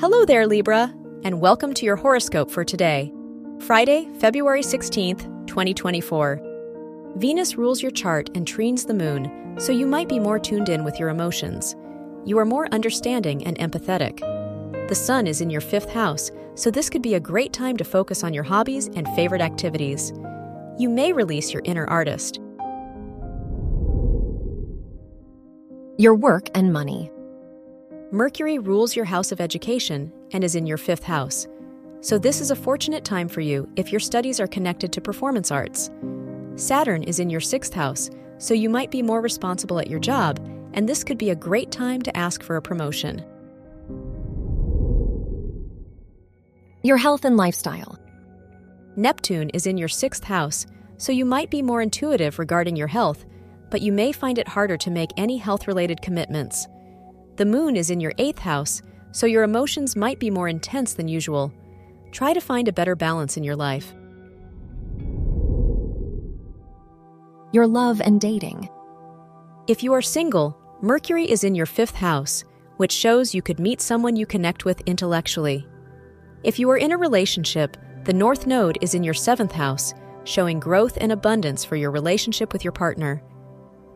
Hello there, Libra, and welcome to your horoscope for today, Friday, February 16th, 2024. Venus rules your chart and trines the moon, so you might be more tuned in with your emotions. You are more understanding and empathetic. The sun is in your fifth house, so this could be a great time to focus on your hobbies and favorite activities. You may release your inner artist. Your work and money. Mercury rules your house of education and is in your fifth house. So, this is a fortunate time for you if your studies are connected to performance arts. Saturn is in your sixth house, so you might be more responsible at your job, and this could be a great time to ask for a promotion. Your health and lifestyle. Neptune is in your sixth house, so you might be more intuitive regarding your health, but you may find it harder to make any health related commitments. The moon is in your eighth house, so your emotions might be more intense than usual. Try to find a better balance in your life. Your love and dating. If you are single, Mercury is in your fifth house, which shows you could meet someone you connect with intellectually. If you are in a relationship, the North Node is in your seventh house, showing growth and abundance for your relationship with your partner.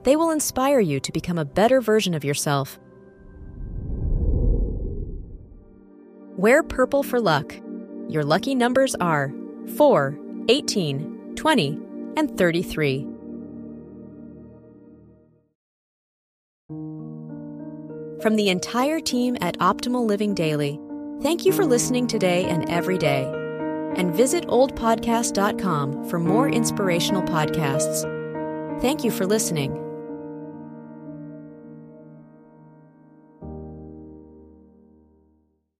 They will inspire you to become a better version of yourself. Wear purple for luck. Your lucky numbers are 4, 18, 20, and 33. From the entire team at Optimal Living Daily, thank you for listening today and every day. And visit oldpodcast.com for more inspirational podcasts. Thank you for listening.